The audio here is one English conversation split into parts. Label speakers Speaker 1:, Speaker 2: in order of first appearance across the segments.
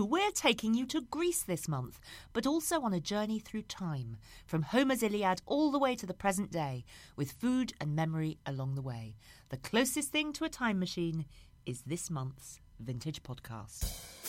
Speaker 1: We're taking you to Greece this month, but also on a journey through time, from Homer's Iliad all the way to the present day, with food and memory along the way. The closest thing to a time machine is this month's Vintage Podcast.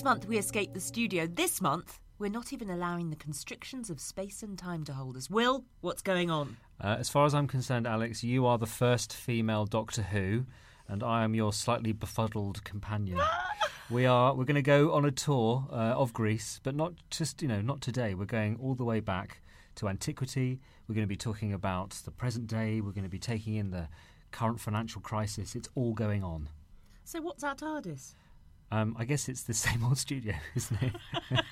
Speaker 1: Last month we escaped the studio. This month we're not even allowing the constrictions of space and time to hold us. Will, what's going on?
Speaker 2: Uh, as far as I'm concerned, Alex, you are the first female Doctor Who, and I am your slightly befuddled companion. we are we're going to go on a tour uh, of Greece, but not just you know not today. We're going all the way back to antiquity. We're going to be talking about the present day. We're going to be taking in the current financial crisis. It's all going on.
Speaker 1: So, what's our TARDIS?
Speaker 2: Um, I guess it's the same old studio, isn't it?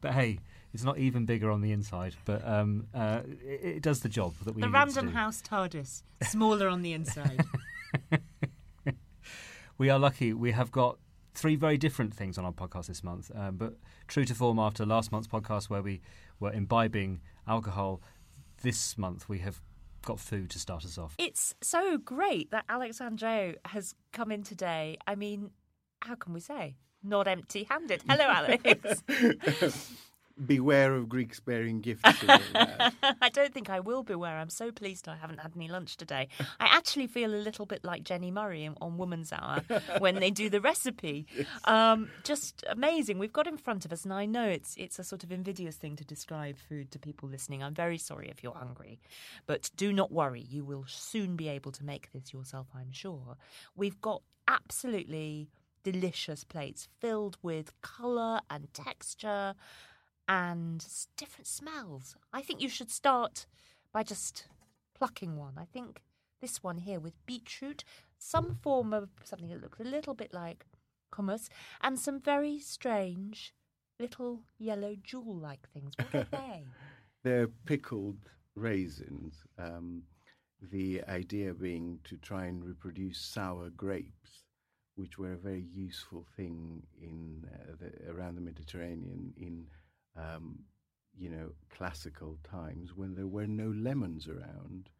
Speaker 2: but hey, it's not even bigger on the inside, but um, uh, it, it, does the job that we.
Speaker 1: The Random House TARDIS, smaller on the inside.
Speaker 2: we are lucky. We have got three very different things on our podcast this month, um, but true to form after last month's podcast where we were imbibing alcohol, this month we have got food to start us off.
Speaker 1: It's so great that Alex Andreou has come in today. I mean, how can we say? Not empty handed. Hello, Alex.
Speaker 3: beware of Greeks bearing gifts.
Speaker 1: I don't think I will beware. I'm so pleased I haven't had any lunch today. I actually feel a little bit like Jenni Murray on Woman's Hour when they do the recipe. Yes. Um, just amazing. We've got in front of us, and I know it's it's a sort of invidious thing to describe food to people listening. I'm very sorry if you're hungry, but do not worry. You will soon be able to make this yourself. I'm sure. We've got absolutely delicious plates filled with colour and texture and different smells. I think you should start by just plucking one. I think this one here with beetroot, some form of something that looks a little bit like hummus, and some very strange little yellow jewel like things. What are they?
Speaker 3: They're pickled raisins. Um, the idea being to try and reproduce sour grapes, which were a very useful thing in uh, the, around the Mediterranean in um, you know, classical times when there were no lemons around.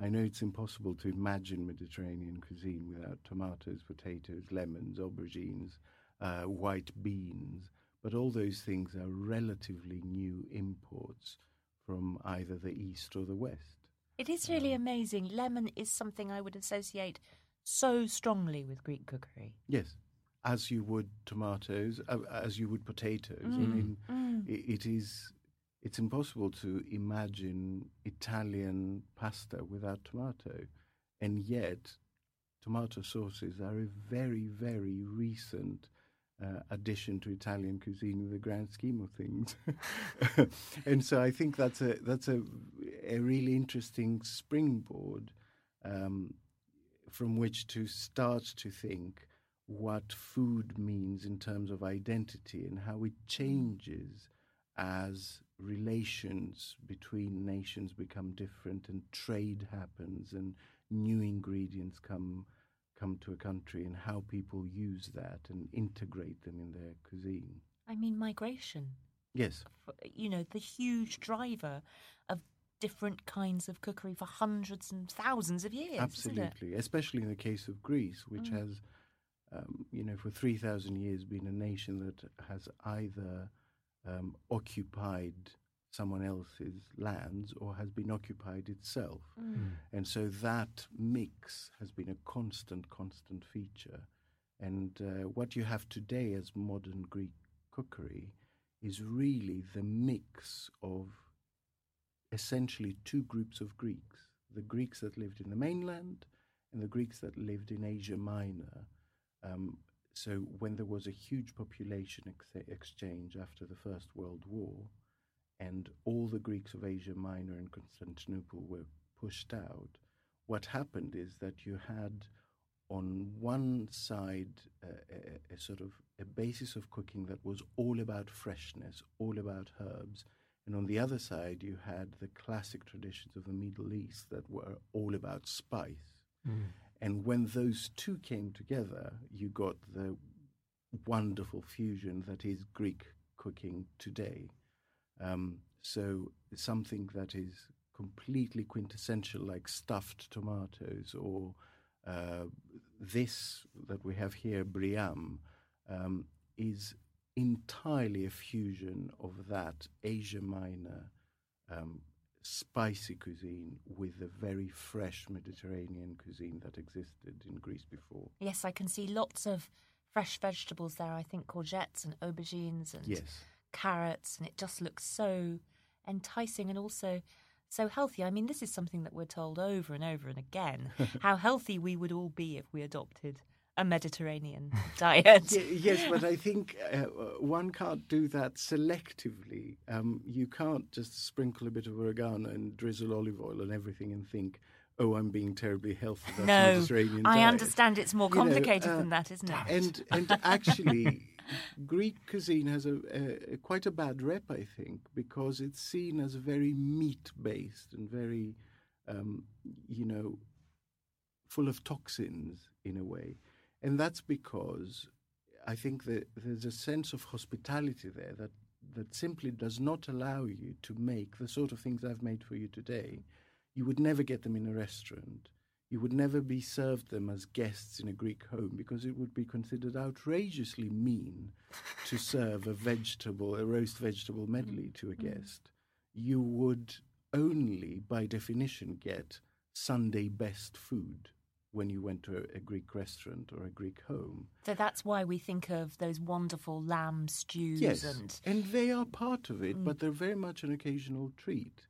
Speaker 3: I know it's impossible to imagine Mediterranean cuisine without tomatoes, potatoes, lemons, aubergines, uh, white beans, but all those things are relatively new imports from either the east or the west.
Speaker 1: It is really um, amazing. Lemon is something I would associate so strongly with Greek cookery.
Speaker 3: Yes as you would tomatoes, uh, as you would potatoes. Mm. I mean, mm. it, it is. It's impossible to imagine Italian pasta without tomato, and yet tomato sauces are a very, very recent uh, addition to Italian cuisine in the grand scheme of things. and so I think that's a that's a a really interesting springboard um, from which to start to think what food means in terms of identity and how it changes as relations between nations become different and trade happens and new ingredients come come to a country and how people use that and integrate them in their cuisine.
Speaker 1: I mean migration.
Speaker 3: Yes.
Speaker 1: You know, the huge driver of different kinds of cookery for hundreds and thousands of years.
Speaker 3: Absolutely, especially in the case of Greece, which mm. has um, you know, for 3,000 years been a nation that has either um, occupied someone else's lands or has been occupied itself. Mm. And so that mix has been a constant, constant feature. And uh, what you have today as modern Greek cookery is really the mix of essentially two groups of Greeks the Greeks that lived in the mainland and the Greeks that lived in Asia Minor. Um, so when there was a huge population ex- exchange after the First World War, and all the Greeks of Asia Minor and Constantinople were pushed out, what happened is that you had on one side a, a, sort of a basis of cooking that was all about freshness, all about herbs, and on the other side you had the classic traditions of the Middle East that were all about spice. Mm. And when those two came together, you got the wonderful fusion that is Greek cooking today. Um, so something that is completely quintessential, like stuffed tomatoes, or uh, this that we have here, briam, um, is entirely a fusion of that Asia Minor um, spicy cuisine with the very fresh Mediterranean cuisine that existed in Greece before.
Speaker 1: Yes, I can see lots of fresh vegetables there. I think courgettes and aubergines and
Speaker 3: Yes.
Speaker 1: carrots, and it just looks so enticing and also so healthy. I mean, this is something that we're told over and over and again how healthy we would all be if we adopted a Mediterranean diet.
Speaker 3: Yes, but I think uh, one can't do that selectively. Um, you can't just sprinkle a bit of oregano and drizzle olive oil and everything and think, "Oh, I'm being terribly healthy." That's
Speaker 1: no,
Speaker 3: Mediterranean
Speaker 1: I
Speaker 3: diet."
Speaker 1: understand it's more
Speaker 3: You know,
Speaker 1: complicated
Speaker 3: uh,
Speaker 1: than that, isn't it?
Speaker 3: And and actually, Greek cuisine has a, a, a quite a bad rep, I think, because it's seen as very meat based and very, um, you know, full of toxins in a way, and that's because I think that there's a sense of hospitality there that that simply does not allow you to make the sort of things I've made for you today. You would never get them in a restaurant. You would never be served them as guests in a Greek home because it would be considered outrageously mean to serve a vegetable, a roast vegetable medley to a mm-hmm. Mm-hmm. guest. You would only, by definition, get Sunday best food when you went to a, a Greek restaurant or a Greek home.
Speaker 1: so that's why we think of those wonderful lamb stews
Speaker 3: Yes,
Speaker 1: and
Speaker 3: they are part of it, but they're very much an occasional treat.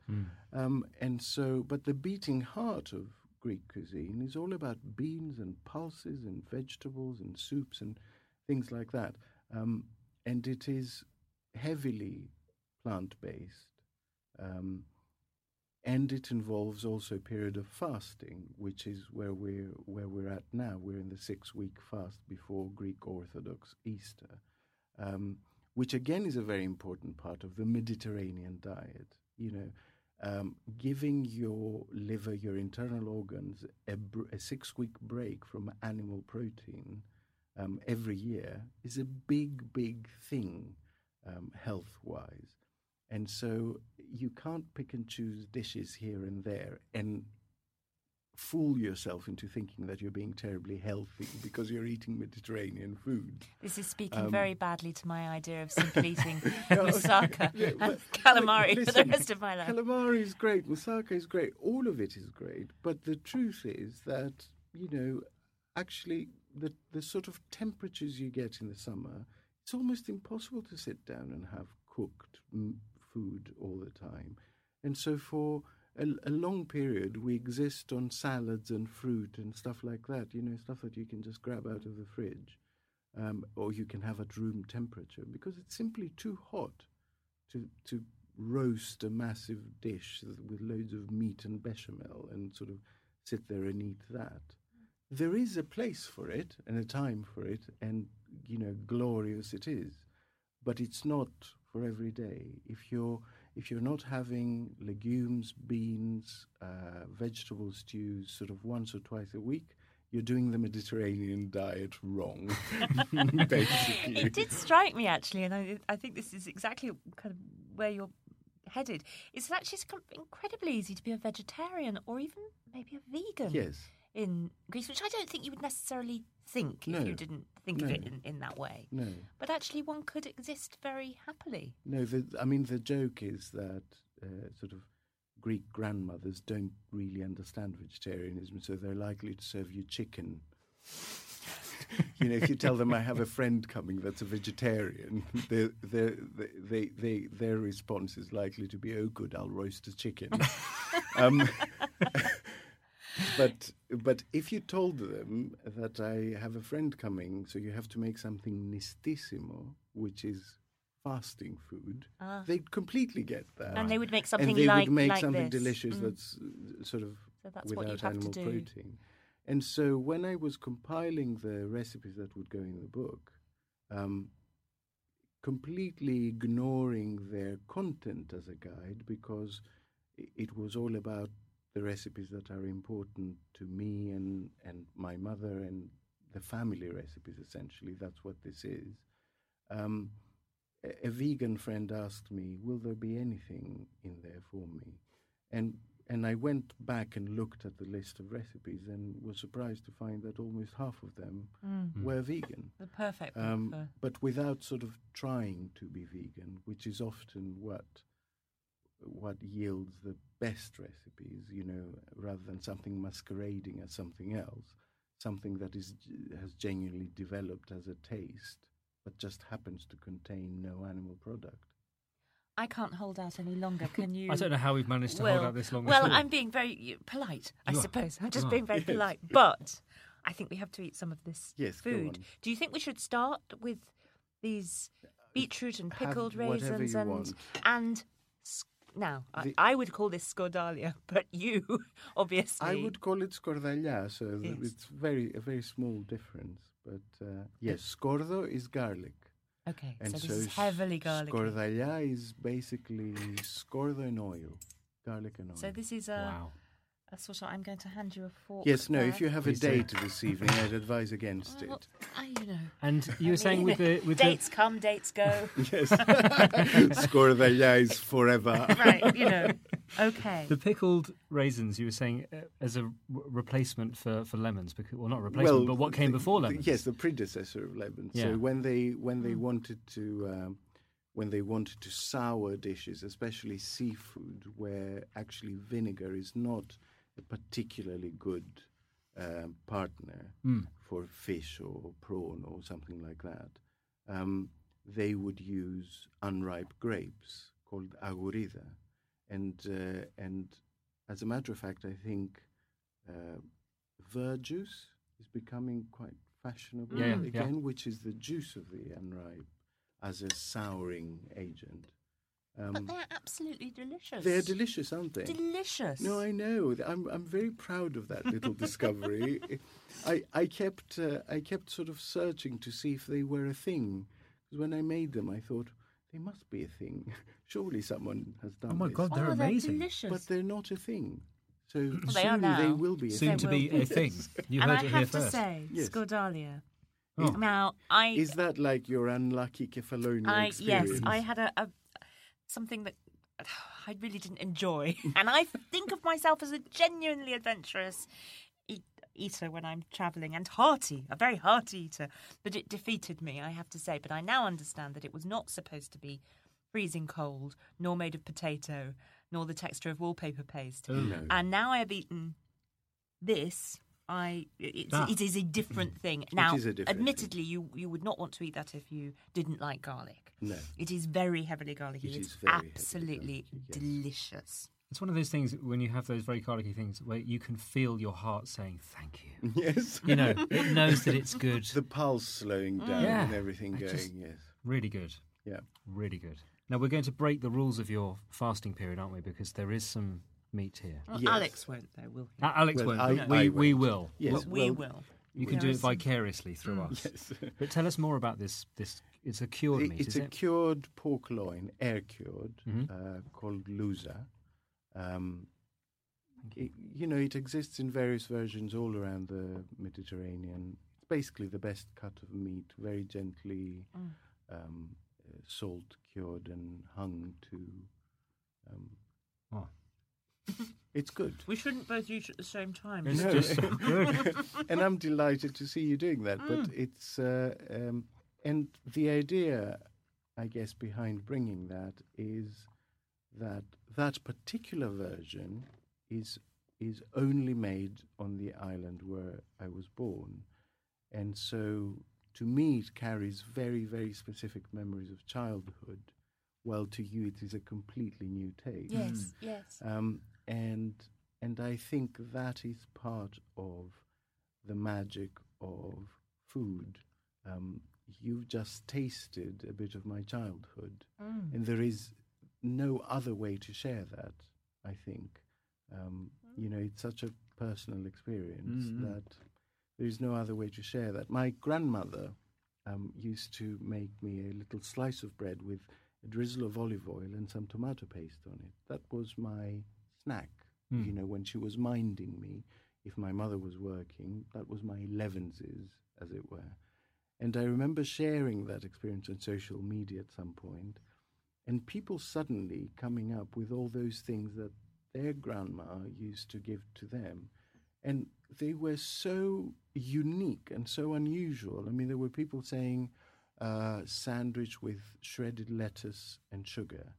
Speaker 3: Um, and so, but the beating heart of Greek cuisine is all about beans and pulses and vegetables and soups and things like that. Um, and it is heavily plant based. Um, and it involves also a period of fasting, which is where we're where we're at now. We're in the six week fast before Greek Orthodox Easter, um, which again is a very important part of the Mediterranean diet. You know, um, giving your liver, your internal organs, a, a six week break from animal protein um, every year is a big, big thing um, health wise. And so you can't pick and choose dishes here and there and fool yourself into thinking that you're being terribly healthy because you're eating Mediterranean food.
Speaker 1: this is speaking
Speaker 3: Um,
Speaker 1: very badly to my idea of simply eating moussaka
Speaker 3: yeah,
Speaker 1: and calamari
Speaker 3: but
Speaker 1: for the rest of my life.
Speaker 3: Calamari is great, moussaka is great, all of it is great. But the truth is that, you know, actually the, the sort of temperatures you get in the summer, it's almost impossible to sit down and have cooked food all the time. And so for a, a long period, we exist on salads and fruit and stuff like that, you know, stuff that you can just grab out of the fridge. Um, or you can have at room temperature because it's simply too hot to to roast a massive dish with loads of meat and bechamel and sort of sit there and eat that. There is a place for it and a time for it, and you know, glorious it is, but it's not for every day. If you're if you're not having legumes, beans, uh, vegetable stews, sort of once or twice a week, you're doing the Mediterranean diet wrong, basically.
Speaker 1: It did strike me actually, and I, I think this is exactly kind of where you're headed. It's actually it's incredibly easy to be a vegetarian or even maybe a vegan
Speaker 3: Yes.
Speaker 1: in Greece, which I don't think you would necessarily think
Speaker 3: No.
Speaker 1: if you didn't think of it in, in that way.
Speaker 3: No.
Speaker 1: But actually, one could exist very happily.
Speaker 3: No, the, I mean, the joke is that uh, sort of Greek grandmothers don't really understand vegetarianism, so they're likely to serve you chicken. you know, if you tell them I have a friend coming that's a vegetarian, they're, they're, they they, they, their response is likely to be, "Oh, good, I'll roast a chicken." um, but but if you told them that I have a friend coming, so you have to make something nistissimo, which is fasting food,
Speaker 1: Ah.
Speaker 3: they'd completely get that.
Speaker 1: And they would make something
Speaker 3: and they
Speaker 1: like
Speaker 3: would make
Speaker 1: like
Speaker 3: something
Speaker 1: this.
Speaker 3: delicious
Speaker 1: Mm.
Speaker 3: that's uh, sort of
Speaker 1: So that's
Speaker 3: without
Speaker 1: you'd have to
Speaker 3: animal protein. And so when I was compiling the recipes that would go in the book, um, completely ignoring their content as a guide because it was all about the recipes that are important to me and, and my mother and the family recipes. Essentially, that's what this is. Um, a, a vegan friend asked me, "Will there be anything in there for me?" And and I went back and looked at the list of recipes and was surprised to find that almost half of them
Speaker 1: Mm.
Speaker 3: were vegan.
Speaker 1: The perfect
Speaker 3: Um, but without sort of trying to be vegan, which is often what what yields the best recipes, you know, rather than something masquerading as something else, something that is has genuinely developed as a taste, but just happens to contain no animal product.
Speaker 1: I can't hold out any longer. Can you?
Speaker 2: I don't know how we've managed to
Speaker 1: well,
Speaker 2: hold out this long.
Speaker 1: Well. I'm being very polite, I
Speaker 2: You are.
Speaker 1: suppose. I'm just
Speaker 2: You
Speaker 1: being very
Speaker 3: Yes.
Speaker 1: polite. But I think we have to eat some of this
Speaker 3: Yes, go
Speaker 1: food.
Speaker 3: on.
Speaker 1: Do you think we should start with these uh, beetroot and pickled raisins and
Speaker 3: want.
Speaker 1: and s- now I,
Speaker 3: The-
Speaker 1: I would call this scordalia, but you obviously
Speaker 3: I would call it scordalia, so
Speaker 1: Yes.
Speaker 3: it's very a very small difference. But uh, yes, scordo is garlic.
Speaker 1: Okay,
Speaker 3: And
Speaker 1: so this
Speaker 3: so
Speaker 1: is heavily garlic.
Speaker 3: Scordaglia is basically scordo and oil, garlic and oil.
Speaker 1: So this is a,
Speaker 2: wow.
Speaker 1: A sort of. I'm going to hand you a fork.
Speaker 3: yes, no.
Speaker 1: there.
Speaker 3: If you have a
Speaker 2: Please do.
Speaker 3: date this evening, I'd advise against
Speaker 1: Well,
Speaker 3: it.
Speaker 1: I, you know.
Speaker 2: And you were
Speaker 1: I
Speaker 2: saying
Speaker 1: mean,
Speaker 2: with the with
Speaker 1: dates come, dates go.
Speaker 3: Yes, Score Scordaglia is forever.
Speaker 1: right, you know. Okay.
Speaker 2: the the pickled raisins, you were saying uh, as a r- replacement for, for lemons, because well, not replacement, but what came
Speaker 3: the-
Speaker 2: before
Speaker 3: the-
Speaker 2: lemons?
Speaker 3: Yes, the predecessor of lemons.
Speaker 2: Yeah.
Speaker 3: So when they when they
Speaker 1: Mm.
Speaker 3: wanted to um, when they wanted to sour dishes, especially seafood, where actually vinegar is not a particularly good um, partner
Speaker 2: Mm.
Speaker 3: for fish or prawn or something like that, um, they would use unripe grapes called agurida, and uh, and as a matter of fact, I think uh, verjuice is becoming quite fashionable
Speaker 2: Yeah, yeah, yeah.
Speaker 3: again, which is the juice of the unripe as a souring agent.
Speaker 1: But
Speaker 3: Um,
Speaker 1: they're absolutely delicious.
Speaker 3: they're delicious, aren't they?
Speaker 1: delicious.
Speaker 3: No, I know. I'm I'm very proud of that little discovery. I I kept uh, I kept sort of searching to see if they were a thing. Because when I made them, I thought they must be a thing. Surely someone has done
Speaker 2: Oh my
Speaker 3: this.
Speaker 2: God, they're
Speaker 1: oh,
Speaker 2: amazing.
Speaker 1: They're delicious.
Speaker 3: But they're not a thing. So
Speaker 1: they are
Speaker 3: soon they will be a
Speaker 2: Soon
Speaker 3: thing.
Speaker 2: to be a thing. You
Speaker 1: and
Speaker 2: heard
Speaker 1: I have to
Speaker 2: first.
Speaker 1: say,
Speaker 3: Yes.
Speaker 1: Scordalia.
Speaker 2: Oh.
Speaker 1: Now, I,
Speaker 3: Is that like your unlucky Kefalonia
Speaker 1: I yes. I had a, a something that I really didn't enjoy, and I think of myself as a genuinely adventurous eat, eater when I'm travelling and hearty, a very hearty eater. But it defeated me, I have to say. But I now understand that it was not supposed to be freezing cold, nor made of potato, nor the texture of wallpaper paste.
Speaker 3: Oh, No.
Speaker 1: And now I have eaten this. I it's,
Speaker 2: Ah.
Speaker 1: it is a different thing. Now,
Speaker 3: is a different thing.
Speaker 1: admittedly, you you would not want to eat that if you didn't like garlic.
Speaker 3: No.
Speaker 1: It is very heavily garlicky.
Speaker 3: It
Speaker 1: it's
Speaker 3: very
Speaker 1: absolutely
Speaker 3: garlicky, yes.
Speaker 1: delicious.
Speaker 2: It's one of those things when you have those very garlicky things where you can feel your heart saying thank you.
Speaker 3: Yes.
Speaker 2: You know, it knows that it's good.
Speaker 3: the pulse slowing down
Speaker 2: Yeah.
Speaker 3: and everything
Speaker 2: I
Speaker 3: going. Yes.
Speaker 2: Really good.
Speaker 3: Yeah.
Speaker 2: Really good. Now we're going to break the rules of your fasting period, aren't we? Because there is some meat here.
Speaker 1: Well,
Speaker 3: Yes.
Speaker 1: Alex won't, though, will he?
Speaker 2: Uh, Alex
Speaker 3: Well,
Speaker 2: won't.
Speaker 3: I-
Speaker 2: but we, we
Speaker 3: won't.
Speaker 2: will.
Speaker 3: Yes.
Speaker 1: Well, we will.
Speaker 2: You can do
Speaker 1: is
Speaker 2: it
Speaker 1: some-
Speaker 2: vicariously through us.
Speaker 3: Yes.
Speaker 2: But tell us more about this. This it's a cured
Speaker 3: It-
Speaker 2: meat,
Speaker 3: it's
Speaker 2: is
Speaker 3: a
Speaker 2: it?
Speaker 3: cured pork loin, air cured,
Speaker 2: Mhm.
Speaker 3: uh, called lountza. Um, it, you know, it exists in various versions all around the Mediterranean. It's basically the best cut of meat, very gently
Speaker 1: Mm.
Speaker 3: um, uh, salt cured and hung to. Um,
Speaker 2: Oh.
Speaker 3: It's good.
Speaker 1: We shouldn't both use it at the same time.
Speaker 2: It's
Speaker 3: No.
Speaker 2: just so good.
Speaker 3: and I'm delighted to see you doing that.
Speaker 1: Mm.
Speaker 3: But it's uh, um, and the idea, I guess, behind bringing that is that that particular version is is only made on the island where I was born, and so to me it carries very very specific memories of childhood. While to you it is a completely new taste.
Speaker 1: Yes, yes.
Speaker 3: Um, and and I think that is part of the magic of food. Um, you've just tasted a bit of my childhood,
Speaker 1: Mm.
Speaker 3: and there is no other way to share that. I think, um, you know, it's such a personal experience
Speaker 2: Mhm.
Speaker 3: that there is no other way to share that. My grandmother um, used to make me a little slice of bread with a drizzle of olive oil and some tomato paste on it. That was my snack.
Speaker 2: Mm.
Speaker 3: You know, when she was minding me, if my mother was working, that was my elevenses, as it were. And I remember sharing that experience on social media at some point, and people suddenly coming up with all those things that their grandma used to give to them. And they were so unique and so unusual. I mean, there were people saying uh, sandwich with shredded lettuce and sugar.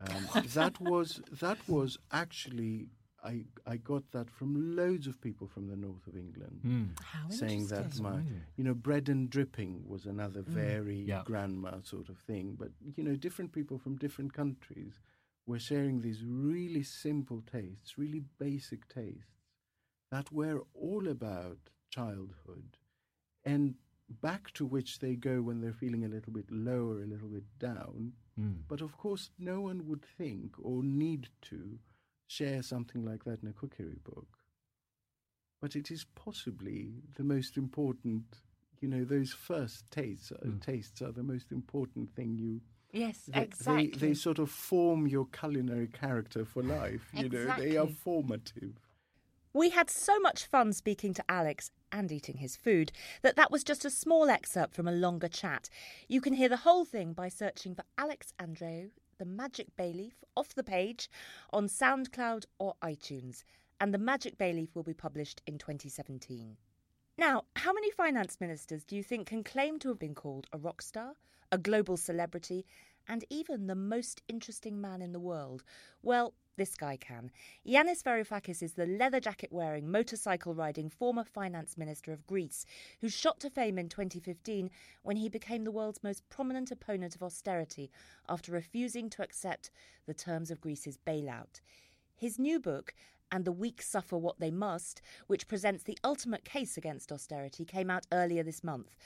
Speaker 3: Um, that was that was actually I I got that from loads of people from the north of England
Speaker 2: Mm.
Speaker 4: How
Speaker 3: saying that my you know bread and dripping was another very
Speaker 2: Yeah.
Speaker 3: grandma sort of thing but you know different people from different countries were sharing these really simple tastes really basic tastes that were all about childhood and back to which they go when they're feeling a little bit lower, a little bit down
Speaker 2: Mm.
Speaker 3: but of course no one would think or need to share something like that in a cookery book but it is possibly the most important you know those first tastes uh,
Speaker 2: Mm.
Speaker 3: tastes are the most important thing you
Speaker 4: Yes,
Speaker 3: they,
Speaker 4: exactly.
Speaker 3: they, they sort of form your culinary character for life you know they are formative
Speaker 1: We had so much fun speaking to Alex and eating his food that that was just a small excerpt from a longer chat. You can hear the whole thing by searching for Alex Andreou, The Magic Bay Leaf, off the page on SoundCloud or iTunes. And The Magic Bay Leaf will be published in 2017. Now, how many finance ministers do you think can claim to have been called a rock star, a global celebrity, and even the most interesting man in the world? Well, this guy can. Yanis Varoufakis is the leather jacket wearing, motorcycle riding former finance minister of Greece, who shot to fame in 2015 when he became the world's most prominent opponent of austerity after refusing to accept the terms of Greece's bailout. His new book, And the Weak Suffer What They Must, which presents the ultimate case against austerity, came out earlier this month.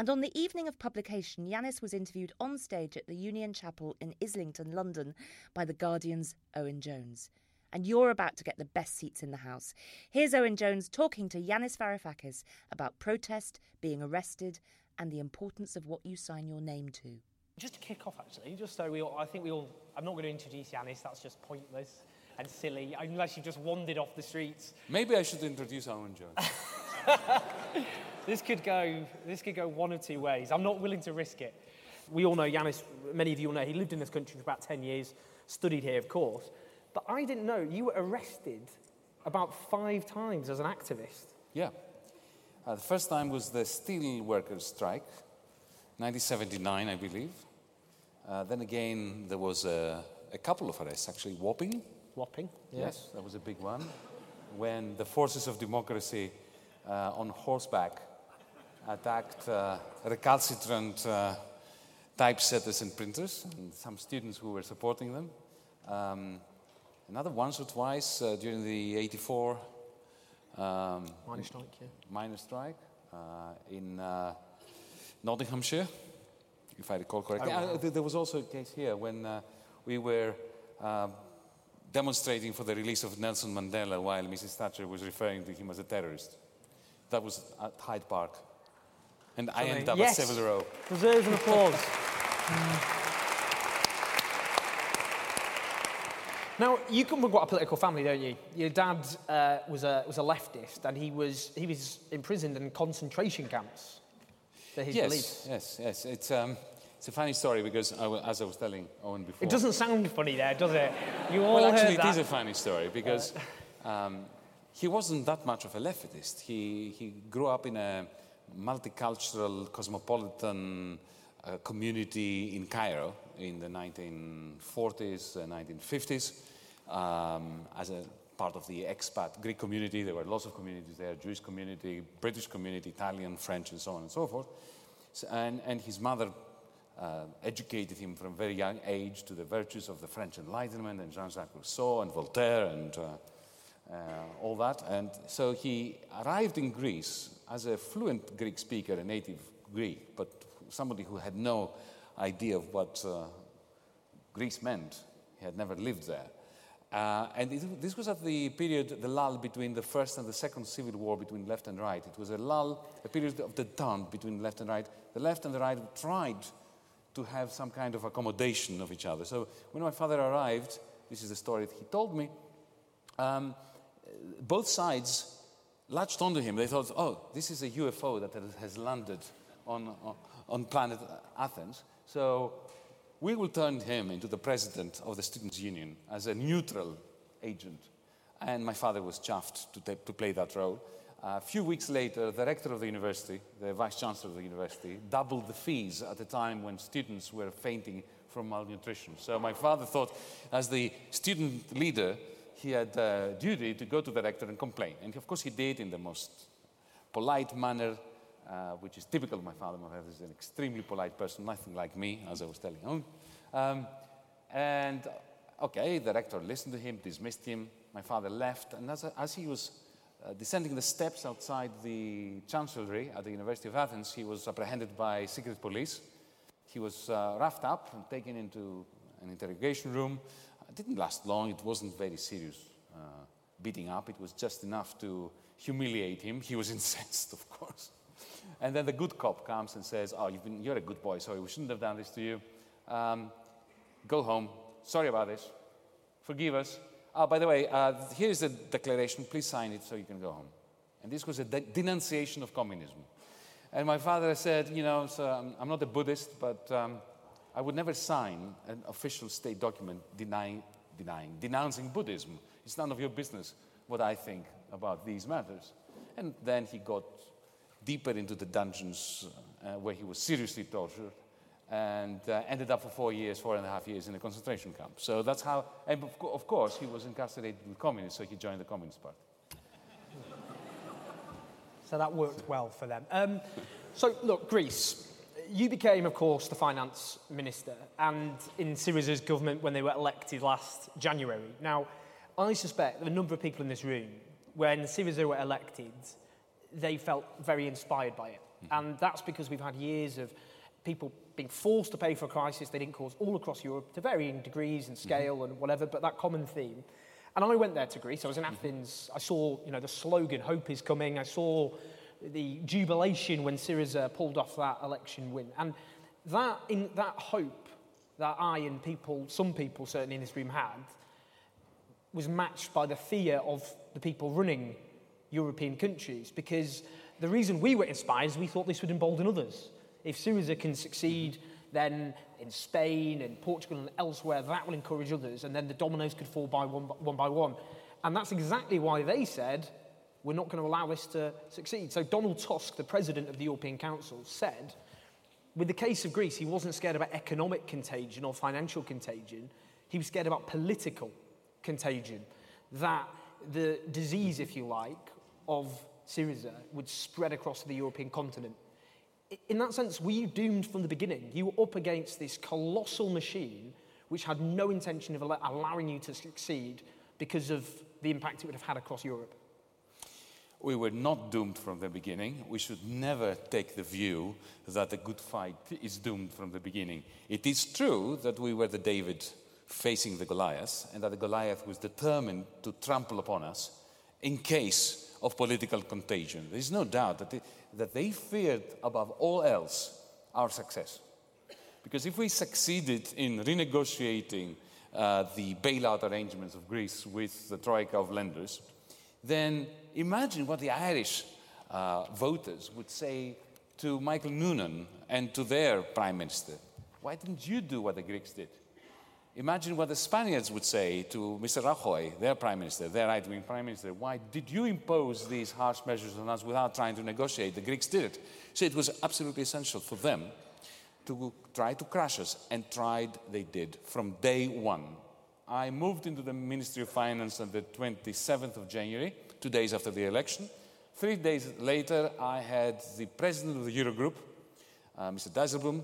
Speaker 1: And on the evening of publication, Yanis was interviewed on stage at the Union Chapel in Islington, London, by The Guardian's Owen Jones. And you're about to get the best seats in the house. Here's Owen Jones talking to Yanis Varoufakis about protest, being arrested, and the importance of what you sign your name to.
Speaker 5: Just to kick off, actually, just so we all, I think we all, I'm not going to introduce Yanis, that's just pointless and silly, unless you just wandered off the streets.
Speaker 6: Maybe I should introduce Owen Jones.
Speaker 5: This could go, this could go one of two ways. I'm not willing to risk it. We all know Yanis, many of you will know, he lived in this country for about 10 years, studied here, of course. But I didn't know you were arrested about five times as an activist.
Speaker 6: yeah. Uh, the first time was the steel workers' strike, 1979, I believe. Uh, then again, there was a, a couple of arrests, actually, Wapping.
Speaker 5: Whopping.
Speaker 6: Yes, that was a big one. When the forces of democracy uh, on horseback attacked uh, recalcitrant uh, typesetters and printers, and some students who were supporting them. Um, another once or twice uh, during the 84 um,
Speaker 5: Miner strike, yeah.
Speaker 6: miner strike uh, in uh, Nottinghamshire, if I recall correctly. Uh, th- there was also a case here when uh, we were uh, demonstrating for the release of Nelson Mandela while Mrs. Thatcher was referring to him as a terrorist. That was at Hyde Park. And I ended up
Speaker 5: Yes.
Speaker 6: at Savile Row.
Speaker 5: Deserves an applause. Now, you come from quite a political family, don't you? Your dad uh, was, a, was a leftist and he was, he was imprisoned in concentration camps for his
Speaker 6: yes,
Speaker 5: beliefs.
Speaker 6: yes, yes. It's, um, it's a funny story because, I, as I was telling Owen before.
Speaker 5: It doesn't sound funny there, does it? You all
Speaker 6: Well, actually, it is a funny story because um, he wasn't that much of a leftist. He, he grew up in a multicultural, cosmopolitan uh, community in Cairo in the 1940s, and 1950s, um, as a part of the expat Greek community. There were lots of communities there Jewish community, British community, Italian, French, and so on and so forth. So, and, and his mother uh, educated him from a very young age to the virtues of the French Enlightenment and Jean-Jacques Rousseau and Voltaire and uh, uh, all that. And so he arrived in Greece as a fluent Greek speaker, a native Greek, but somebody who had no idea of what uh, Greece meant. He had never lived there. Uh, and it, this was at the period, the lull between the first and the second civil war between left and right. It was a lull, a period of the dawn between left and right. The left and the right tried to have some kind of accommodation of each other. So when my father arrived, this is the story that he told me, um, both sides latched onto him. They thought, oh, this is a UFO that has landed on, on, planet Athens. So we will turn him into the president of the Students' Union as a neutral agent. And my father was chuffed to, to play that role. Uh, a few weeks later, the rector of the university, the vice chancellor of the university, doubled the fees at a time when students were fainting from malnutrition. So my father thought, as the student leader, he had a duty to go to the rector and complain. And of course, he did in the most polite manner, uh, which is typical of my father. My father is an extremely polite person, nothing like me, as I was telling him. Um, and okay, the rector listened to him, dismissed him. My father left, and as, as he was uh, descending the steps outside the chancellery at the University of Athens, he was apprehended by secret police. He was uh, roughed up and taken into an interrogation room. It didn't last long, it wasn't very serious uh, beating up, it was just enough to humiliate him. He was incensed, of course. And then the good cop comes and says, Oh, you've been, you're a good boy, sorry, we shouldn't have done this to you. Um, go home. Sorry about this. Forgive us. Oh, by the way, uh, here's the declaration. Please sign it so you can go home. And this was a de- denunciation of communism. And my father said, You know, so I'm, I'm not a Buddhist, but um, I would never sign an official state document denying, denying, denouncing Buddhism. It's none of your business what I think about these matters. And then he got deeper into the dungeons uh, where he was seriously tortured and uh, ended up for four years, four and a half years in a concentration camp. So that's how, and of, of course, he was incarcerated with communists, so he joined the Communist Party.
Speaker 5: So that worked well for them. Um, so, look, Greece. You became, of course, the finance minister, and in Syriza's government when they were elected last January. Now, I suspect that a number of people in this room, when Syriza were elected, they felt very inspired by it. Mm-hmm. And that's because we've had years of people being forced to pay for a crisis they didn't cause all across Europe to varying degrees and scale mm-hmm. and whatever, but that common theme. And I went there to Greece. I was in mm-hmm. Athens. I saw, you know, the slogan, hope is coming. I saw the jubilation when Syriza pulled off that election win. And that, in, that hope that I and people, some people certainly in this room had, was matched by the fear of the people running European countries. Because the reason we were inspired is we thought this would embolden others. If Syriza can succeed, then in Spain and Portugal and elsewhere, that will encourage others, and then the dominoes could fall by one, one by one. And that's exactly why they said, we're not going to allow this to succeed. So Donald Tusk, the president of the European Council, said, with the case of Greece, he wasn't scared about economic contagion or financial contagion. He was scared about political contagion. That the disease, if you like, of Syriza would spread across the European continent in that sense, were you doomed from the beginning? You were up against this colossal machine which had no intention of allowing you to succeed because of the impact it would have had across Europe.
Speaker 6: We were not doomed from the beginning. We should never take the view that a good fight is doomed from the beginning. It is true that we were the David facing the Goliath, and that the Goliath was determined to trample upon us in case of political contagion. There is no doubt that it, that they feared above all else our success. Because if we succeeded in renegotiating uh, the bailout arrangements of Greece with the troika of lenders, then imagine what the Irish uh, voters would say to Michael Noonan and to their prime minister. Why didn't you do what the Greeks did? Imagine what the Spaniards would say to Mr. Rajoy, their prime minister, their right wing prime minister. Why did you impose these harsh measures on us without trying to negotiate? The Greeks did it. So it was absolutely essential for them to try to crush us, and tried they did from day one. I moved into the Ministry of Finance on the 27th of January, two days after the election. Three days later, I had the president of the Eurogroup, uh, Mr. Dijsselbloem,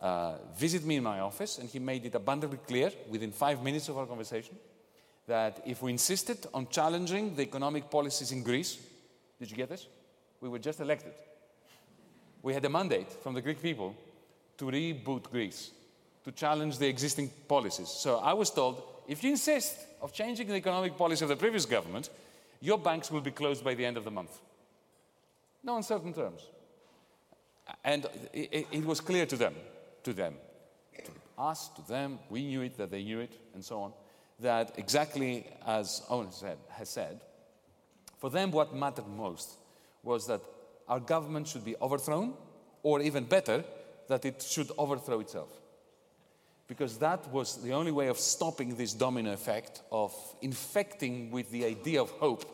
Speaker 6: uh, visit me in my office, and he made it abundantly clear within five minutes of our conversation that if we insisted on challenging the economic policies in Greece, did you get this? We were just elected. We had a mandate from the Greek people to reboot Greece, to challenge the existing policies. So I was told if you insist of changing the economic policy of the previous government, your banks will be closed by the end of the month. No uncertain terms. And it, it was clear to them to them, to us, to them, we knew it, that they knew it, and so on, that exactly as Owen said, has said, For them, what mattered most was that our government should be overthrown, or even better, that it should overthrow itself. Because that was the only way of stopping this domino effect of infecting with the idea of hope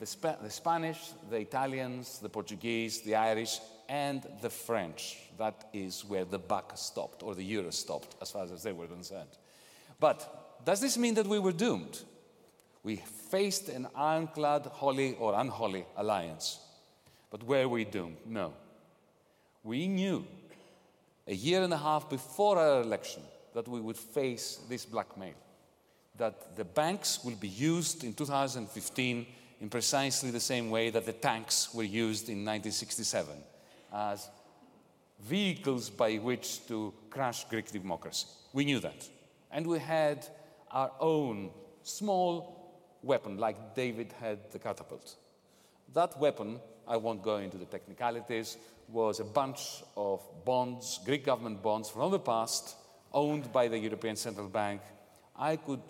Speaker 6: the, Spa- the Spanish, the Italians, the Portuguese, the Irish, and the French. That is where the buck stopped, or the euro stopped, as far as they were concerned. But does this mean that we were doomed? We faced an ironclad, holy or unholy alliance. But were we doomed? No. We knew a year and a half before our election that we would face this blackmail, that the banks will be used in 2015 in precisely the same way that the tanks were used in 1967 as vehicles by which to crush Greek democracy. We knew that. And we had our own small weapon, like David had the catapult. That weapon, I won't go into the technicalities, was a bunch of bonds, Greek government bonds from the past, owned by the European Central Bank. I could,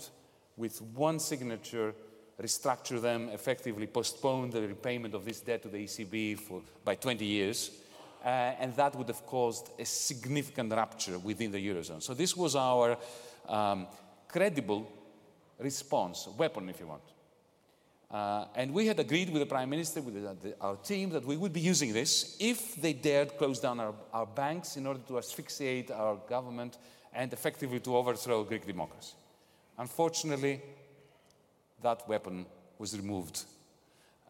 Speaker 6: with one signature, restructure them, effectively postpone the repayment of this debt to the ECB for, by 20 years. Uh, and that would have caused a significant rupture within the Eurozone. So, this was our um, credible response, weapon, if you want. Uh, and we had agreed with the Prime Minister, with the, our team, that we would be using this if they dared close down our, our banks in order to asphyxiate our government and effectively to overthrow Greek democracy. Unfortunately, that weapon was removed.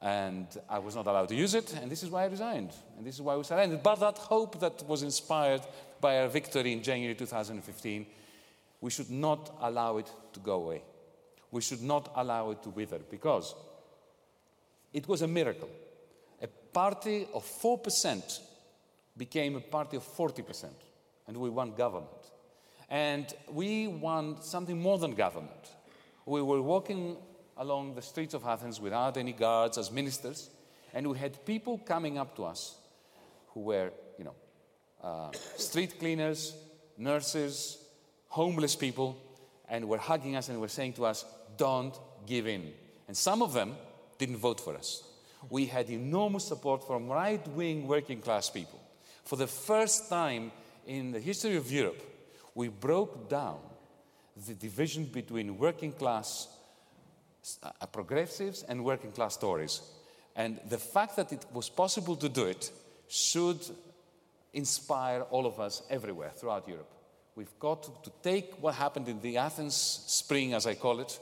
Speaker 6: And I was not allowed to use it, and this is why I resigned. And this is why we surrendered. But that hope that was inspired by our victory in January 2015, we should not allow it to go away. We should not allow it to wither because it was a miracle. A party of 4% became a party of 40%, and we won government. And we won something more than government. We were walking along the streets of Athens without any guards as ministers, and we had people coming up to us who were, you know, uh, street cleaners, nurses, homeless people, and were hugging us and were saying to us, "Don't give in." And some of them didn't vote for us. We had enormous support from right-wing working class people. For the first time in the history of Europe, we broke down the division between working class uh, progressives and working class Tories. And the fact that it was possible to do it should inspire all of us everywhere throughout Europe. We've got to, take what happened in the Athens Spring, as I call it,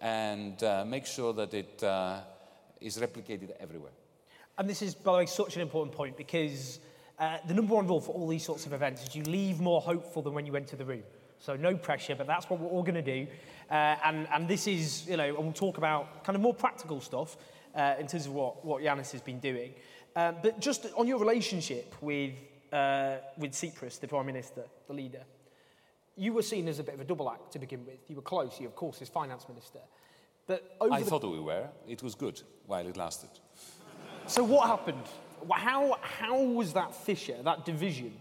Speaker 6: and uh, make sure that it uh, is replicated everywhere.
Speaker 5: And this is, by the way, such an important point because uh, the number one rule for all these sorts of events is you leave more hopeful than when you enter the room. So no pressure, but that's what we're all going to do. Uh, and, and this is, you know, and we'll talk about kind of more practical stuff uh, in terms of what, what Yanis has been doing. Uh, but just on your relationship with, uh, with Tsipras, the Prime Minister, the leader, you were seen as a bit of a double act to begin with. You were close, you, of course, his finance minister.
Speaker 6: But I thought we were. It was good while it lasted.
Speaker 5: So what happened? How, how was that fissure, that division?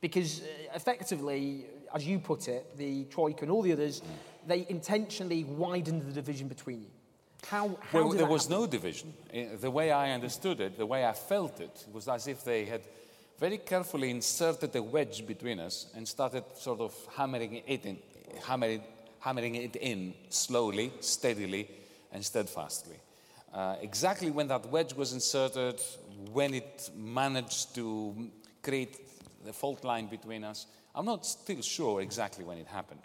Speaker 5: Because uh, effectively, as you put it, the Troika and all the others, mm they intentionally widened the division between you. How, how
Speaker 6: well, there was happen? no division. The way I understood it, the way I felt it, was as if they had very carefully inserted a wedge between us and started sort of hammering it in, hammering, hammering it in slowly, steadily, and steadfastly. Uh, exactly when that wedge was inserted, when it managed to create the fault line between us, I'm not still sure exactly when it happened.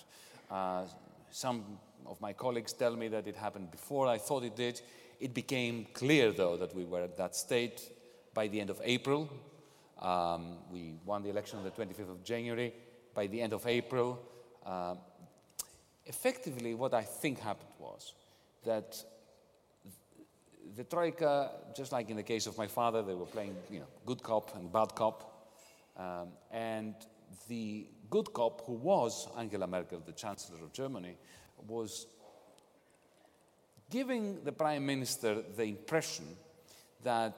Speaker 6: Uh, some of my colleagues tell me that it happened before I thought it did. It became clear, though, that we were at that state by the end of April. Um, we won the election on the 25th of January. By the end of April, uh, effectively, what I think happened was that the Troika, just like in the case of my father, they were playing you know, good cop and bad cop. Um, and the good cop, who was Angela Merkel, the Chancellor of Germany, was giving the Prime Minister the impression that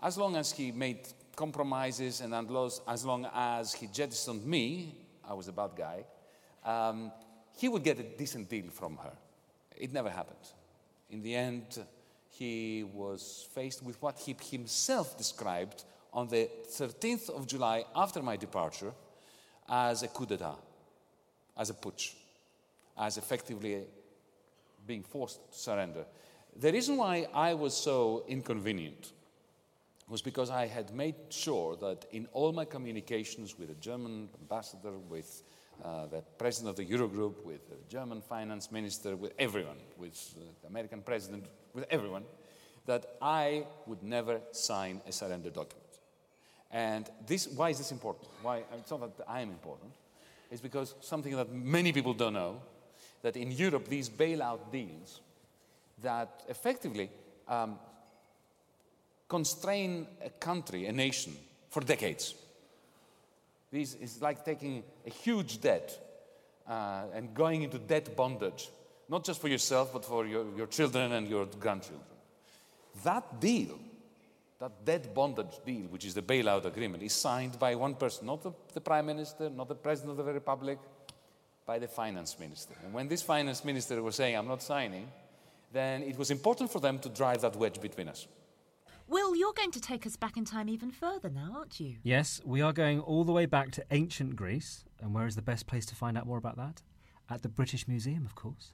Speaker 6: as long as he made compromises and as long as he jettisoned me, I was a bad guy, um, he would get a decent deal from her. It never happened. In the end, he was faced with what he himself described on the 13th of July after my departure as a coup d'etat, as a putsch, as effectively being forced to surrender. The reason why I was so inconvenient was because I had made sure that in all my communications with the German ambassador, with uh, the president of the Eurogroup, with the German finance minister, with everyone, with the American president, with everyone, that I would never sign a surrender document. And this, why is this important? Why, it's not that I am important. It's because something that many people don't know, that in Europe, these bailout deals that effectively um, constrain a country, a nation, for decades. This is like taking a huge debt uh, and going into debt bondage, not just for yourself, but for your, your children and your grandchildren. That deal, that debt bondage deal, which is the bailout agreement, is signed by one person, not the, the prime minister, not the president of the republic, by the finance minister. And when this finance minister was saying, I'm not signing, then it was important for them to drive that wedge between us.
Speaker 1: Will, you're going to take us back in time even further now, aren't you?
Speaker 2: Yes, we are going all the way back to ancient Greece. And where is the best place to find out more about that? At the British Museum, of course.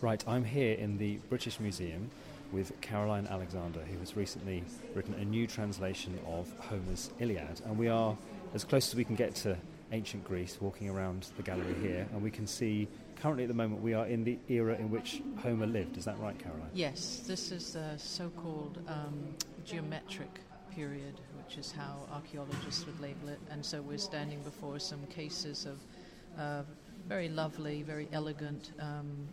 Speaker 2: Right, I'm here in the British Museum with Caroline Alexander, who has recently written a new translation of Homer's Iliad. And we are as close as we can get to ancient Greece, walking around the gallery here, and we can see currently at the moment we are in the era in which Homer lived. Is that right, Caroline?
Speaker 7: Yes, this is the so called um, geometric period, which is how archaeologists would label it. And so we're standing before some cases of uh, very lovely, very elegant um,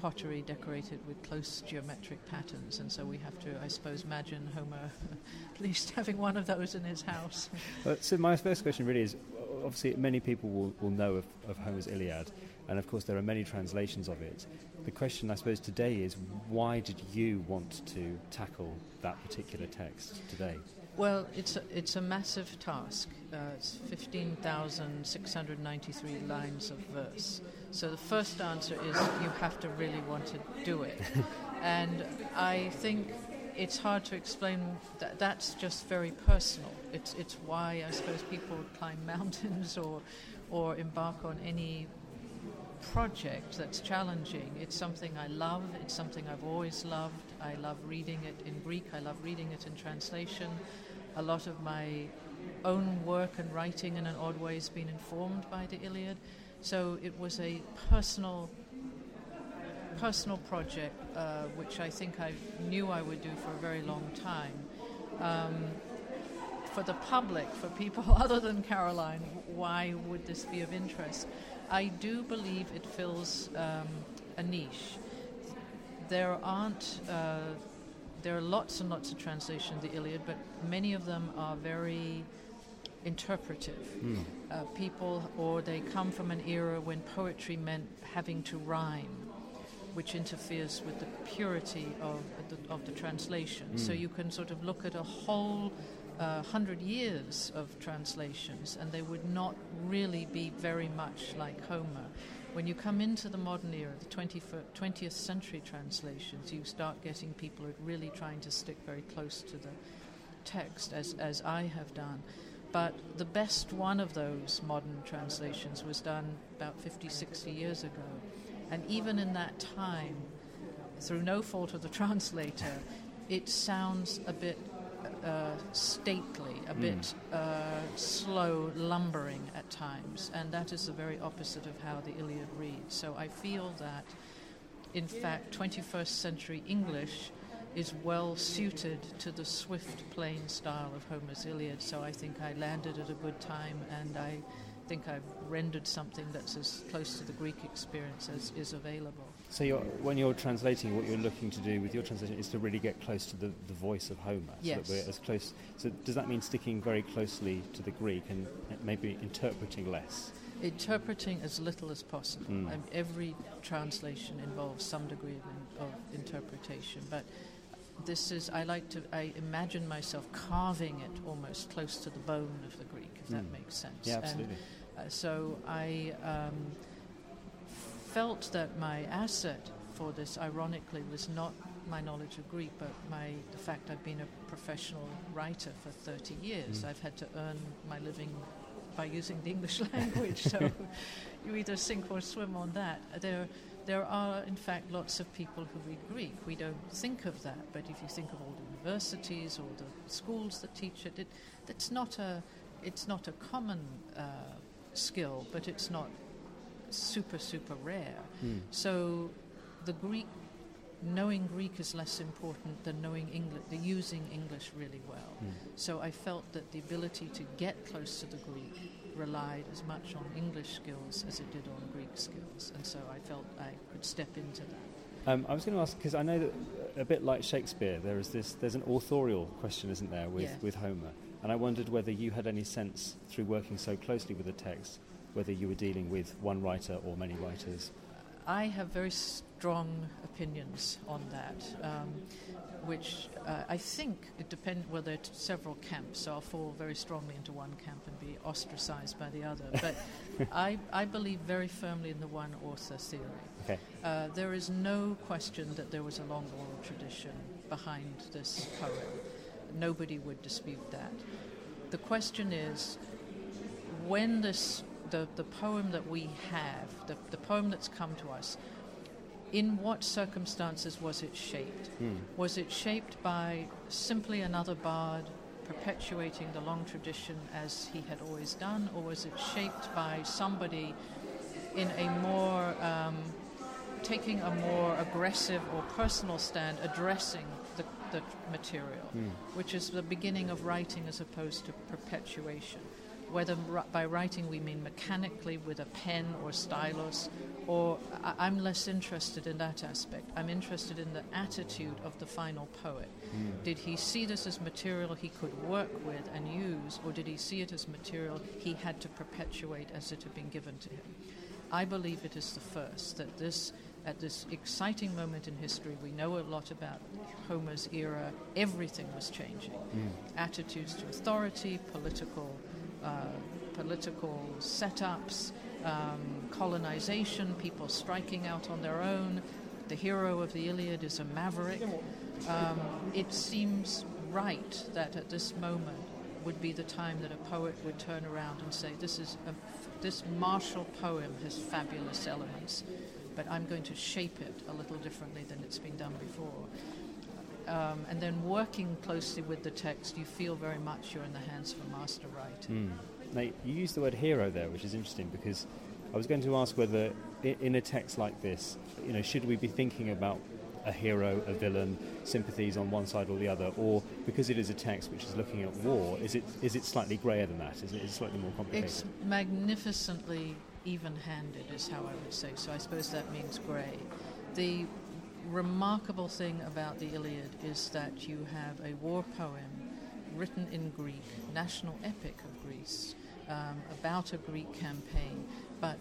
Speaker 7: pottery decorated with close geometric patterns. And so we have to, I suppose, imagine Homer at least having one of those in his house.
Speaker 2: Well, so my first question really is obviously many people will, will know of, of Homer's Iliad, and of course there are many translations of it. The question, I suppose, today is why did you want to tackle that particular text today?
Speaker 7: Well, it's a, it's a massive task. Uh, it's 15,693 lines of verse. So the first answer is you have to really want to do it. and I think it's hard to explain that that's just very personal. It's, it's why I suppose people climb mountains or, or embark on any project that's challenging. It's something I love, it's something I've always loved. I love reading it in Greek, I love reading it in translation. A lot of my own work and writing in an odd way has been informed by the Iliad. So it was a personal personal project, uh, which I think I knew I would do for a very long time. Um, for the public, for people other than Caroline, why would this be of interest? I do believe it fills um, a niche. There aren't. Uh, there are lots and lots of translations of the Iliad, but many of them are very interpretive. Mm. Uh, people, or they come from an era when poetry meant having to rhyme which interferes with the purity of the, of the translation. Mm. So you can sort of look at a whole uh, hundred years of translations, and they would not really be very much like Homer. When you come into the modern era, the 20th century translations, you start getting people really trying to stick very close to the text, as, as I have done. But the best one of those modern translations was done about 50, 60 years ago and even in that time, through no fault of the translator, it sounds a bit uh, stately, a mm. bit uh, slow, lumbering at times, and that is the very opposite of how the Iliad reads. So I feel that, in fact, 21st century English is well suited to the swift, plain style of Homer's Iliad. So I think I landed at a good time, and I think I've rendered something that's as close to the Greek experience as is available.
Speaker 2: So you're, when you're translating, what you're looking to do with your translation is to really get close to the, the voice of Homer.
Speaker 7: Yes.
Speaker 2: So we're as close. So does that mean sticking very closely to the Greek and maybe interpreting less?
Speaker 7: Interpreting as little as possible. Mm. Um, every translation involves some degree of, of interpretation, but this is I like to I imagine myself carving it almost close to the bone of the Greek, if mm. that makes sense.
Speaker 2: Yeah, absolutely. And,
Speaker 7: uh, so I um, felt that my asset for this, ironically, was not my knowledge of Greek, but my the fact I've been a professional writer for 30 years.
Speaker 2: Mm.
Speaker 7: I've had to earn my living by using the English language. so you either sink or swim on that. There, there are in fact lots of people who read Greek. We don't think of that, but if you think of all the universities or the schools that teach it, it it's not a it's not a common uh, skill, but it's not super super rare.
Speaker 2: Mm.
Speaker 7: So the Greek, knowing Greek is less important than knowing English, the using English really well.
Speaker 2: Mm.
Speaker 7: So I felt that the ability to get close to the Greek relied as much on English skills as it did on Greek skills, and so I felt I could step into that.
Speaker 2: Um, I was going to ask because I know that a bit like Shakespeare, there is this. There's an authorial question, isn't there, with
Speaker 7: Yeah.
Speaker 2: with Homer? And I wondered whether you had any sense through working so closely with the text, whether you were dealing with one writer or many writers.
Speaker 7: I have very strong opinions on that, um, which uh, I think it depends. Well, there are several camps, so I'll fall very strongly into one camp and be ostracized by the other. But I, I believe very firmly in the one author theory.
Speaker 2: Okay.
Speaker 7: Uh, there is no question that there was a long oral tradition behind this poem. Nobody would dispute that. The question is when this the, the poem that we have, the, the poem that's come to us, in what circumstances was it shaped?
Speaker 2: Hmm.
Speaker 7: Was it shaped by simply another bard perpetuating the long tradition as he had always done, or was it shaped by somebody in a more um, taking a more aggressive or personal stand, addressing the, the material,
Speaker 2: Hmm.
Speaker 7: which is the beginning of writing as opposed to perpetuation? Whether by writing we mean mechanically with a pen or stylus, or I- I'm less interested in that aspect. I'm interested in the attitude of the final poet. Hmm. Did he see this as material he could work with and use, or did he see it as material he had to perpetuate as it had been given to him? I believe it is the first, that this, at this exciting moment in history, we know a lot about Homer's era, everything was changing. Hmm. Attitudes to authority, political, political setups, um, colonization, people striking out on their own. The hero of the Iliad is a maverick. Um, it seems right that at this moment would be the time that a poet would turn around and say, "This is a, this martial poem has fabulous elements, but I'm going to shape it a little differently than it's been done before." Um, and then working closely with the text, you feel very much you're in the hands of a master writer.
Speaker 2: Mm. Now, you used the word hero there, which is interesting because I was going to ask whether, in a text like this, you know, should we be thinking about a hero, a villain, sympathies on one side or the other, or because it is a text which is looking at war, is it is it slightly grayer than that? Is it is it slightly more complicated?
Speaker 7: It's magnificently even-handed, is how I would say. So I suppose that means grey. The remarkable thing about the Iliad is that you have a war poem written in Greek, national epic of Greece, um, about a Greek campaign, but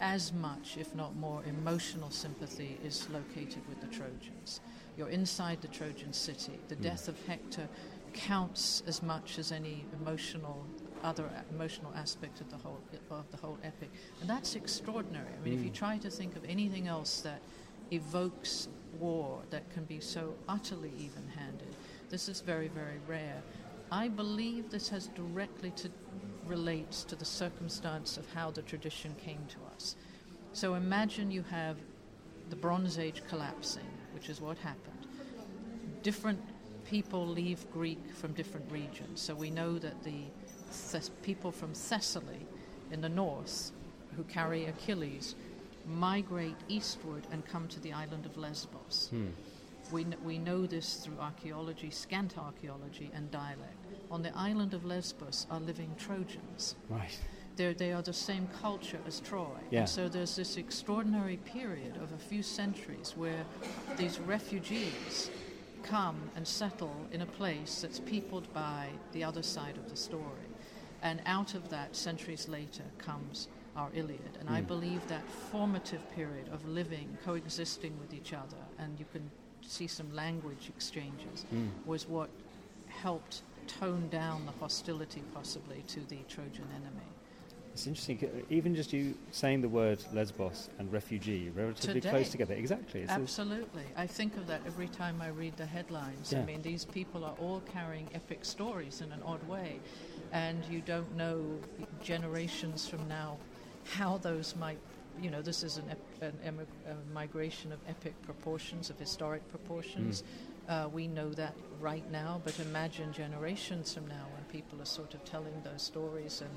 Speaker 7: as much, if not more, emotional sympathy is located with the Trojans. You're inside the Trojan city. The death of Hector counts as much as any emotional other emotional aspect of the whole of the whole epic, and that's extraordinary. I mean, if you try to think of anything else that evokes war that can be so utterly even-handed, this is very very rare. I believe this has directly to relates to the circumstance of how the tradition came to us. So imagine you have the Bronze Age collapsing, which is what happened. Different people leave Greek from different regions. So we know that the Thes- people from Thessaly in the north, who carry Achilles, migrate eastward and come to the island of Lesbos.
Speaker 2: Hmm.
Speaker 7: We, kn- we know this through archaeology, scant archaeology, and dialect. On the island of Lesbos are living Trojans.
Speaker 2: Right.
Speaker 7: They're, they are the same culture as Troy.
Speaker 2: Yeah.
Speaker 7: And so there's this extraordinary period of a few centuries where these refugees come and settle in a place that's peopled by the other side of the story. And out of that, centuries later, comes our Iliad. And I
Speaker 2: Mm.
Speaker 7: believe that formative period of living, coexisting with each other, and you can see some language exchanges,
Speaker 2: Mm.
Speaker 7: was what helped tone down the hostility possibly to the Trojan enemy.
Speaker 2: It's interesting, even just you saying the word Lesbos and refugee relatively
Speaker 7: Today.
Speaker 2: close together. Exactly. It's
Speaker 7: Absolutely. I think of that every time I read the headlines.
Speaker 2: Yeah.
Speaker 7: I mean, these people are all carrying epic stories in an odd way, and you don't know generations from now how those might. You know, this is an, ep- an emig- a migration of epic proportions, of historic proportions. Uh, we know that right now, but imagine generations from now when people are sort of telling those stories and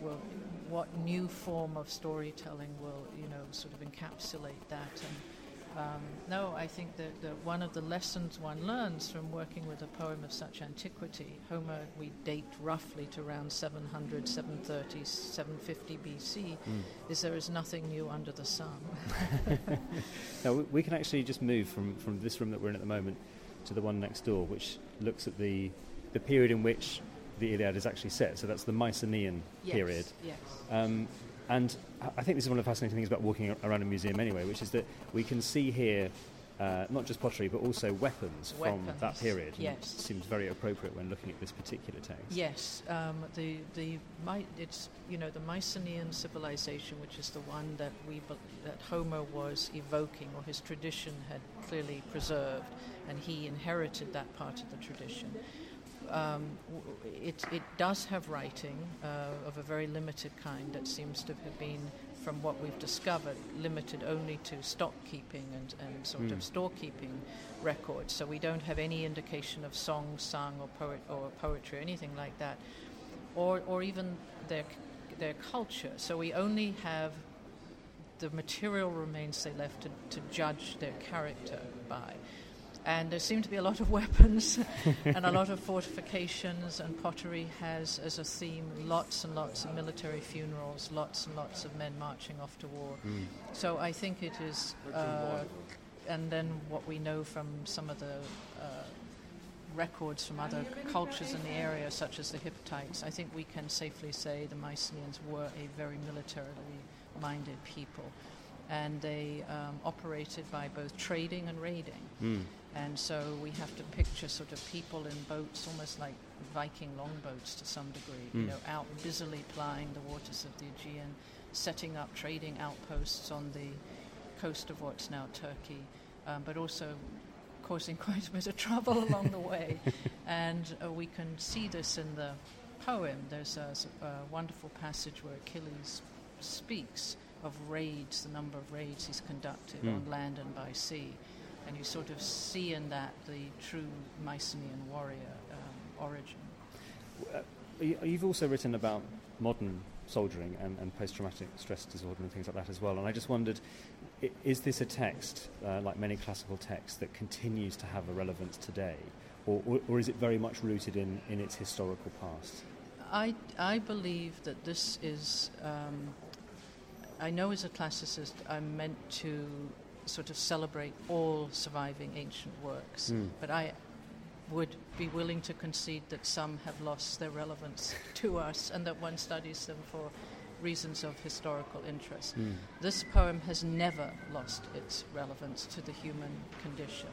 Speaker 7: will, what new form of storytelling will, you know, sort of encapsulate that. And um, no, I think that, that one of the lessons one learns from working with a poem of such antiquity, Homer, we date roughly to around 700, 730, 750 BC, is there is nothing new under the sun.
Speaker 2: Now, we- we can actually just move from, from this room that we're in at the moment to the one next door, which looks at the, the period in which the Iliad is actually set. So that's the Mycenaean period.
Speaker 7: Yes.
Speaker 2: Um, and I- think this is one of the fascinating things about walking around a museum anyway, which is that we can see here uh, not just pottery but also weapons, from that
Speaker 7: Weapons,
Speaker 2: period. and
Speaker 7: yes.
Speaker 2: It seems very appropriate when looking at this particular text.
Speaker 7: Yes, um, the the it's you know the Mycenaean civilization, which is the one that we that Homer was evoking, or his tradition had clearly preserved, and he inherited that part of the tradition. Um, it it does have writing uh, of a very limited kind that seems to have been. From what we've discovered, limited only to stock keeping and, and sort
Speaker 2: Mm.
Speaker 7: of storekeeping records. So we don't have any indication of songs sung or poet or poetry or anything like that, or or even their their culture. So we only have the material remains they left to, to judge their character by. And there seem to be a lot of weapons and a lot of fortifications, and pottery has as a theme lots and lots of military funerals, lots and lots of men marching off to war.
Speaker 2: Mm.
Speaker 7: So I think it is, uh, and then what we know from some of the uh, records from other cultures in the area, such as the Hittites, I think we can safely say the Mycenaeans were a very militarily minded people. And they um, operated by both trading and raiding.
Speaker 2: Mm.
Speaker 7: And so we have to picture sort of people in boats, almost like Viking longboats to some degree, you
Speaker 2: Mm.
Speaker 7: know, out busily plying the waters of the Aegean, setting up trading outposts on the coast of what's now Turkey, um, but also causing quite a bit of trouble along the way. And uh, we can see this in the poem. There's a wonderful passage where Achilles speaks of raids, the number of raids he's conducted
Speaker 2: Mm.
Speaker 7: on land and by sea. And you sort of see in that the true Mycenaean warrior um, origin.
Speaker 2: Uh, you- You've also written about modern soldiering and, and post-traumatic stress disorder and things like that as well. And I just wondered, is this a text, uh, like many classical texts, that continues to have a relevance today? Or, or, or is it very much rooted in, in its historical past?
Speaker 7: I, I believe that this is. Um, I know as a classicist, I'm meant to sort of celebrate all surviving ancient works,
Speaker 2: Mm.
Speaker 7: but I would be willing to concede that some have lost their relevance to us and that one studies them for reasons of historical interest.
Speaker 2: Mm.
Speaker 7: This poem has never lost its relevance to the human condition.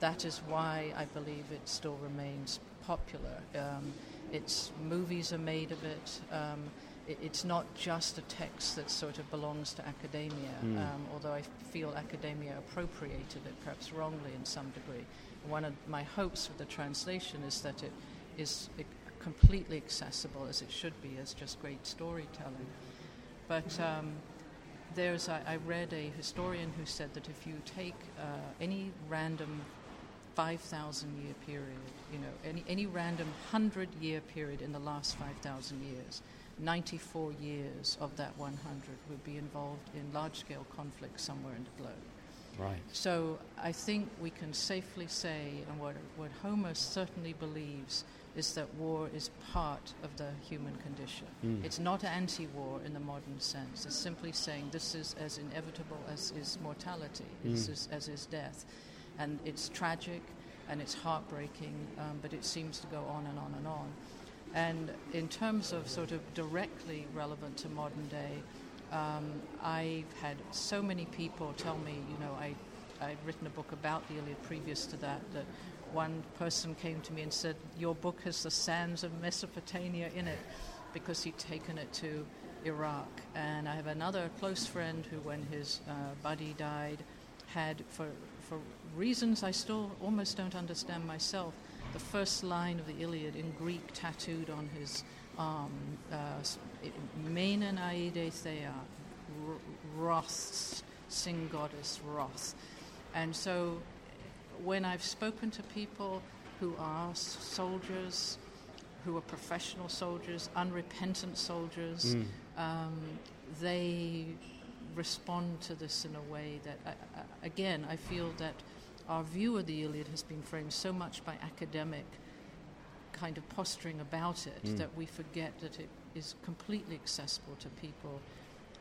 Speaker 7: That is why I believe it still remains popular. Um, its movies are made of it. Um, it. It's not just a text that sort of belongs to academia,
Speaker 2: Mm.
Speaker 7: um, although I feel academia appropriated it perhaps wrongly in some degree. One of my hopes with the translation is that it is completely accessible as it should be as just great storytelling. But um, there's, I, I read a historian who said that if you take uh, any random 5,000 year period, you know, any, any random 100 year period in the last 5,000 years, 94 years of that 100 would be involved in large scale conflict somewhere in the globe.
Speaker 2: Right.
Speaker 7: So I think we can safely say, and what, what Homer certainly believes, is that war is part of the human condition.
Speaker 2: Mm.
Speaker 7: It's not anti war in the modern sense. It's simply saying this is as inevitable as is mortality, this
Speaker 2: Mm.
Speaker 7: is, as is death. And it's tragic and it's heartbreaking, um, but it seems to go on and on and on. And in terms of sort of directly relevant to modern day, um, I've had so many people tell me, you know, I, I'd written a book about the Iliad previous to that, that one person came to me and said, Your book has the sands of Mesopotamia in it, because he'd taken it to Iraq. And I have another close friend who, when his uh, buddy died, had, for, for reasons I still almost don't understand myself, the first line of the Iliad in Greek tattooed on his arm. Uh, aeide thea, wrath, sing goddess wrath. And so when I've spoken to people who are soldiers, who are professional soldiers, unrepentant soldiers, mm. um, they respond to this in a way that, uh, again, I feel that our view of the Iliad has been framed so much by academic kind of posturing about it mm. that we forget that it is completely accessible to people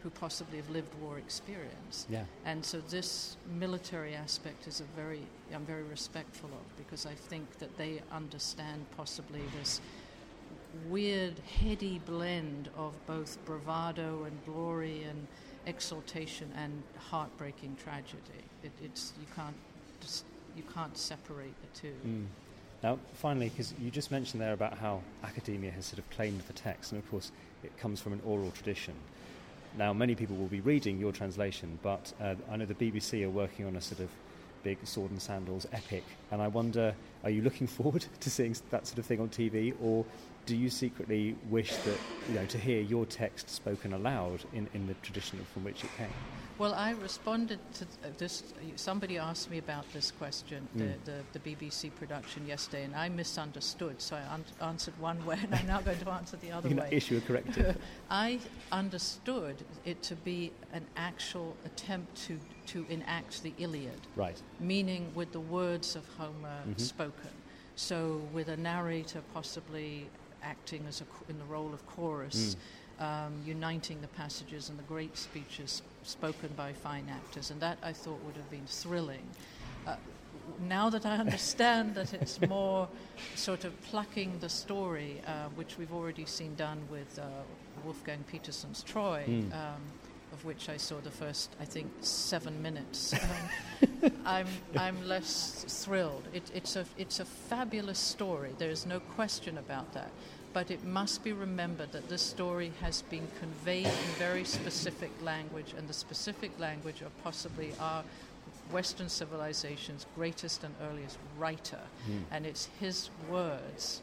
Speaker 7: who possibly have lived war experience.
Speaker 2: Yeah.
Speaker 7: And so this military aspect is a very I'm very respectful of because I think that they understand possibly this weird heady blend of both bravado and glory and exaltation and heartbreaking tragedy. It, it's you can't you can't separate the two.
Speaker 2: Mm. Now, finally, because you just mentioned there about how academia has sort of claimed the text, and of course it comes from an oral tradition. Now, many people will be reading your translation, but uh, I know the BBC are working on a sort of big sword and sandals epic, and I wonder, are you looking forward to seeing that sort of thing on TV, or do you secretly wish that you know to hear your text spoken aloud in, in the tradition from which it came?
Speaker 7: Well, I responded to this. Somebody asked me about this question, mm. the, the, the, BBC production yesterday, and I misunderstood. So I un- answered one way, and I'm now going to answer the other
Speaker 2: you
Speaker 7: way.
Speaker 2: Issue a corrective.
Speaker 7: I understood it to be an actual attempt to to enact the Iliad,
Speaker 2: right?
Speaker 7: Meaning with the words of Homer mm-hmm. spoken. So with a narrator possibly acting as a, in the role of chorus. Mm um, uniting the passages and the great speeches spoken by fine actors, and that I thought would have been thrilling. Uh, now that I understand that it's more sort of plucking the story, uh, which we've already seen done with uh, Wolfgang Petersen's Troy, mm. um, of which I saw the first, I think, seven minutes. Um, I'm, I'm less thrilled. It, it's, a, it's a fabulous story. There's no question about that but it must be remembered that this story has been conveyed in very specific language, and the specific language of possibly our Western civilization's greatest and earliest writer. Mm. And it's his words,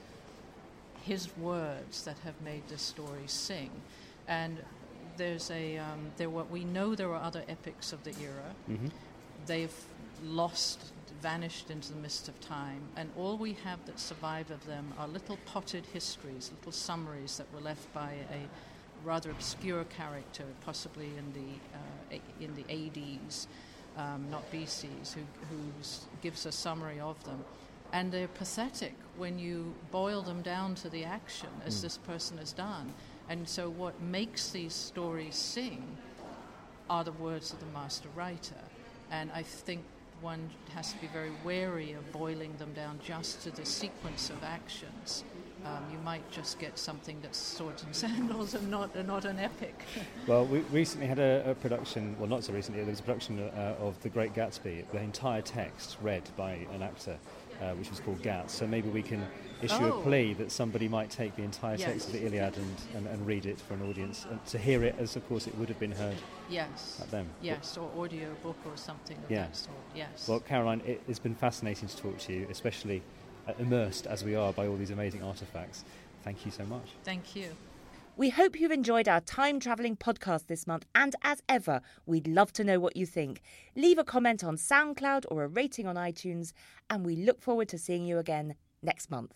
Speaker 7: his words that have made this story sing. And there's a, um, there were, we know there are other epics of the era. Mm-hmm. They've lost vanished into the mist of time, and all we have that survive of them are little potted histories, little summaries that were left by a rather obscure character, possibly in the uh, in the ADs, um, not BCs, who who gives a summary of them, and they're pathetic when you boil them down to the action, as mm. this person has done. And so, what makes these stories sing are the words of the master writer. And I think one has to be very wary of boiling them down just to the sequence of actions. Um, you might just get something that's swords and sandals and not, not an epic.
Speaker 2: well, we recently had a, a, production, well, not so recently, there was a production uh, of The Great Gatsby, the entire text read by an actor, uh, which was called Gatz. So maybe we can issue oh. a plea that somebody might take the entire yes. text of the Iliad and, and, and, read it for an audience, and to hear it as, of course, it would have been heard
Speaker 7: yes.
Speaker 2: at them.
Speaker 7: Yes, or audio book or something of
Speaker 2: yeah.
Speaker 7: that sort. Yes.
Speaker 2: Well, Caroline, it, has been fascinating to talk to you, especially uh, immersed as we are by all these amazing artifacts. Thank you so much.
Speaker 7: Thank you.
Speaker 8: We hope you've enjoyed our time travelling podcast this month, and as ever, we'd love to know what you think. Leave a comment on SoundCloud or a rating on iTunes, and we look forward to seeing you again next month.